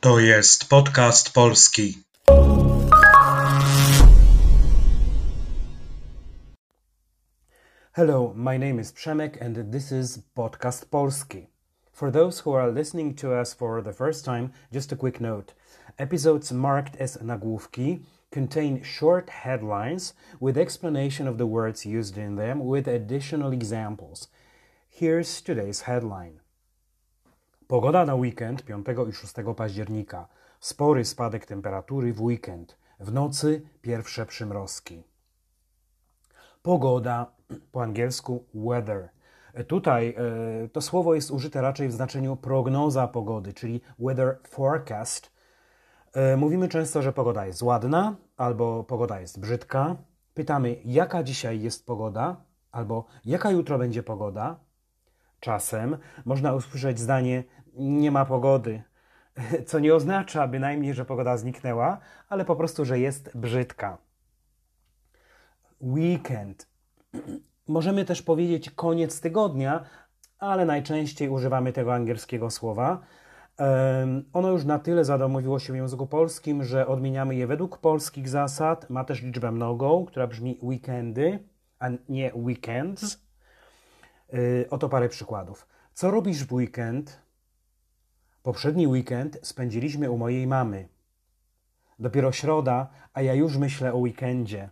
To jest podcast polski. Hello, my name is Przemek and this is Podcast Polski. For those who are listening to us for the first time, just a quick note. Episodes marked as nagłówki contain short headlines with explanation of the words used in them with additional examples. Here's today's headline. Pogoda na weekend 5 i 6 października. Spory spadek temperatury w weekend. W nocy pierwsze przymrozki. Pogoda, po angielsku weather. Tutaj e, to słowo jest użyte raczej w znaczeniu prognoza pogody, czyli weather forecast. E, mówimy często, że pogoda jest ładna albo pogoda jest brzydka. Pytamy, jaka dzisiaj jest pogoda, albo jaka jutro będzie pogoda. Czasem można usłyszeć zdanie: Nie ma pogody, co nie oznacza bynajmniej, że pogoda zniknęła, ale po prostu, że jest brzydka. Weekend. Możemy też powiedzieć koniec tygodnia, ale najczęściej używamy tego angielskiego słowa. Ono już na tyle zadomowiło się w języku polskim, że odmieniamy je według polskich zasad. Ma też liczbę mnogą, która brzmi weekendy, a nie weekends. Y, oto parę przykładów. Co robisz w weekend? Poprzedni weekend spędziliśmy u mojej mamy. Dopiero środa, a ja już myślę o weekendzie.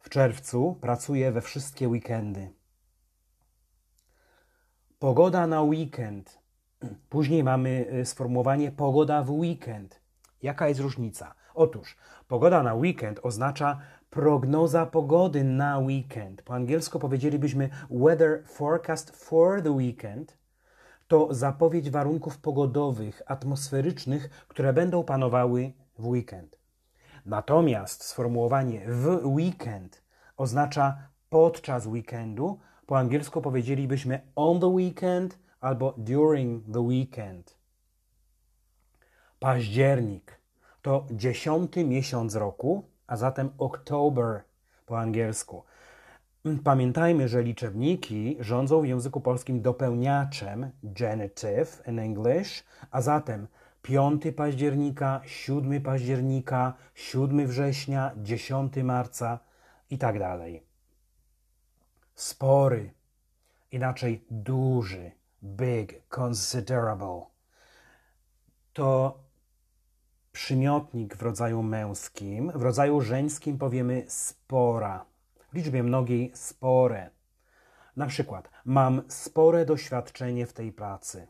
W czerwcu pracuję we wszystkie weekendy. Pogoda na weekend. Później mamy y, sformułowanie pogoda w weekend. Jaka jest różnica? Otóż pogoda na weekend oznacza prognoza pogody na weekend. Po angielsku powiedzielibyśmy weather forecast for the weekend. To zapowiedź warunków pogodowych, atmosferycznych, które będą panowały w weekend. Natomiast sformułowanie w weekend oznacza podczas weekendu. Po angielsku powiedzielibyśmy on the weekend albo during the weekend. Październik to dziesiąty miesiąc roku, a zatem October po angielsku. Pamiętajmy, że liczebniki rządzą w języku polskim dopełniaczem genitive in English, a zatem 5 października, 7 października, 7 września, 10 marca i tak dalej. Spory, inaczej duży, big, considerable. To przymiotnik w rodzaju męskim, w rodzaju żeńskim powiemy spora. W liczbie mnogiej spore. Na przykład, mam spore doświadczenie w tej pracy.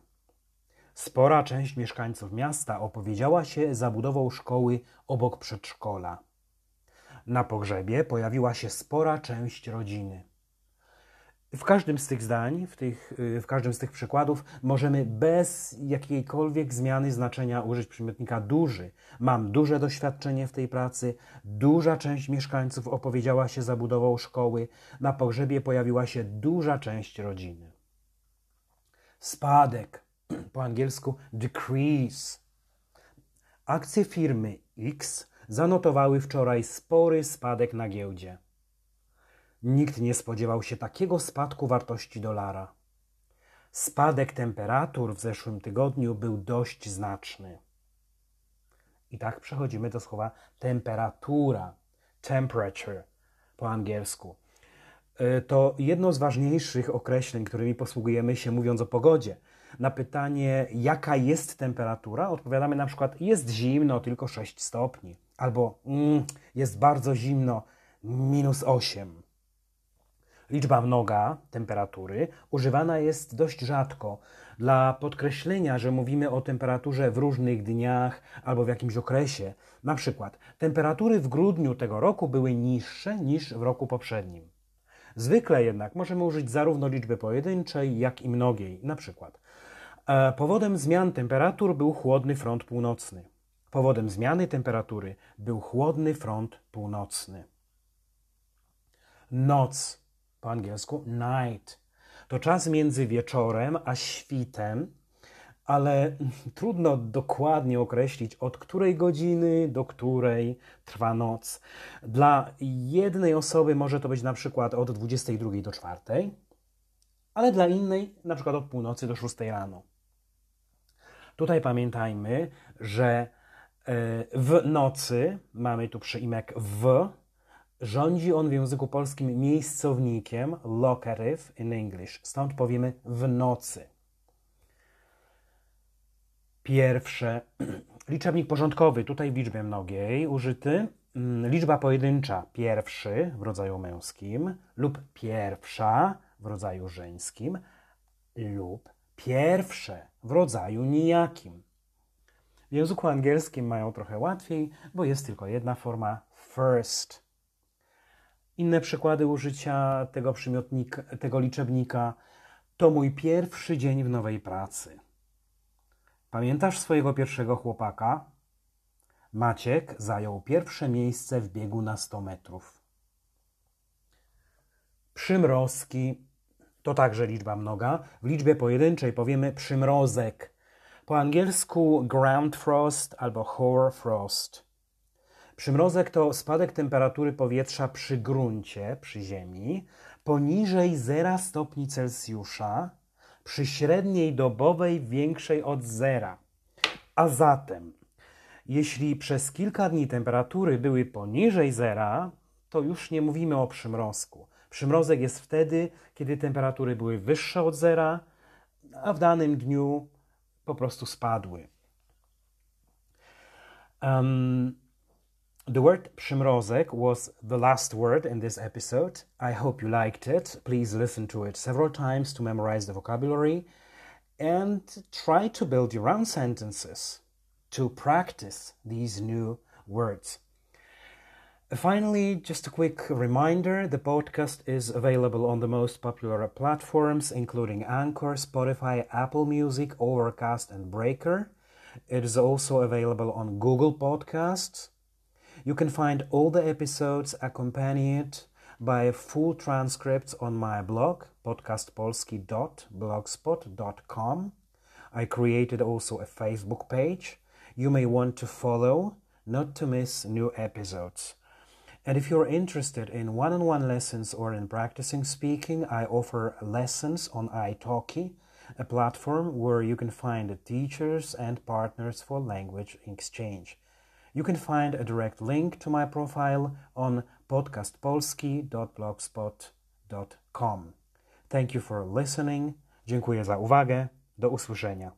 Spora część mieszkańców miasta opowiedziała się za budową szkoły obok przedszkola. Na pogrzebie pojawiła się spora część rodziny. W każdym z tych zdań, w, tych, w każdym z tych przykładów możemy bez jakiejkolwiek zmiany znaczenia użyć przymiotnika duży. Mam duże doświadczenie w tej pracy, duża część mieszkańców opowiedziała się za budową szkoły, na pogrzebie pojawiła się duża część rodziny. Spadek, po angielsku decrease. Akcje firmy X zanotowały wczoraj spory spadek na giełdzie. Nikt nie spodziewał się takiego spadku wartości dolara. Spadek temperatur w zeszłym tygodniu był dość znaczny. I tak przechodzimy do słowa temperatura, temperature po angielsku. E, to jedno z ważniejszych określeń, którymi posługujemy się mówiąc o pogodzie. Na pytanie, jaka jest temperatura, odpowiadamy na przykład: jest zimno, tylko 6 stopni, albo mm, jest bardzo zimno, minus 8. Liczba mnoga temperatury używana jest dość rzadko dla podkreślenia, że mówimy o temperaturze w różnych dniach albo w jakimś okresie. Na przykład temperatury w grudniu tego roku były niższe niż w roku poprzednim. Zwykle jednak możemy użyć zarówno liczby pojedynczej, jak i mnogiej. Na przykład e, powodem zmian temperatur był chłodny front północny. Powodem zmiany temperatury był chłodny front północny. Noc po angielsku night. To czas między wieczorem a świtem, ale trudno dokładnie określić, od której godziny do której trwa noc. Dla jednej osoby może to być na przykład od 22 do 4, ale dla innej na przykład od północy do 6 rano. Tutaj pamiętajmy, że e, w nocy, mamy tu przyimek w, rządzi on w języku polskim miejscownikiem, locative in English. Stąd powiemy w nocy. Pierwsze, liczebnik porządkowy, tutaj w liczbie mnogiej użyty. Mm, liczba pojedyncza, pierwszy w rodzaju męskim lub pierwsza w rodzaju żeńskim lub pierwsze w rodzaju nijakim. W języku angielskim mają trochę łatwiej, bo jest tylko jedna forma first. Inne przykłady użycia tego przymiotnika, tego liczebnika to mój pierwszy dzień w nowej pracy. Pamiętasz swojego pierwszego chłopaka? Maciek zajął pierwsze miejsce w biegu na 100 metrów. Przymrozki to także liczba mnoga. W liczbie pojedynczej powiemy przymrozek. Po angielsku ground frost albo hoar frost. Przymrozek to spadek temperatury powietrza przy gruncie, przy ziemi, poniżej 0 stopni Celsjusza, przy średniej dobowej większej od zera. A zatem, jeśli przez kilka dni temperatury były poniżej zera, to już nie mówimy o przymrozku. Przymrozek jest wtedy, kiedy temperatury były wyższe od zera, a w danym dniu po prostu spadły. Um, the word przymrozek was the last word in this episode. I hope you liked it. Please listen to it several times to memorize the vocabulary and try to build your own sentences to practice these new words. Finally, just a quick reminder the podcast is available on the most popular platforms, including Anchor, Spotify, Apple Music, Overcast, and Breaker. It is also available on Google Podcasts. You can find all the episodes accompanied by full transcripts on my blog, podcastpolski.blogspot.com. I created also a Facebook page you may want to follow not to miss new episodes. And if you're interested in one on one lessons or in practicing speaking, I offer lessons on italki, a platform where you can find teachers and partners for language exchange. You can find a direct link to my profile on podcastpolski.blogspot.com. Thank you for listening. Dziękuję za uwagę. Do usłyszenia.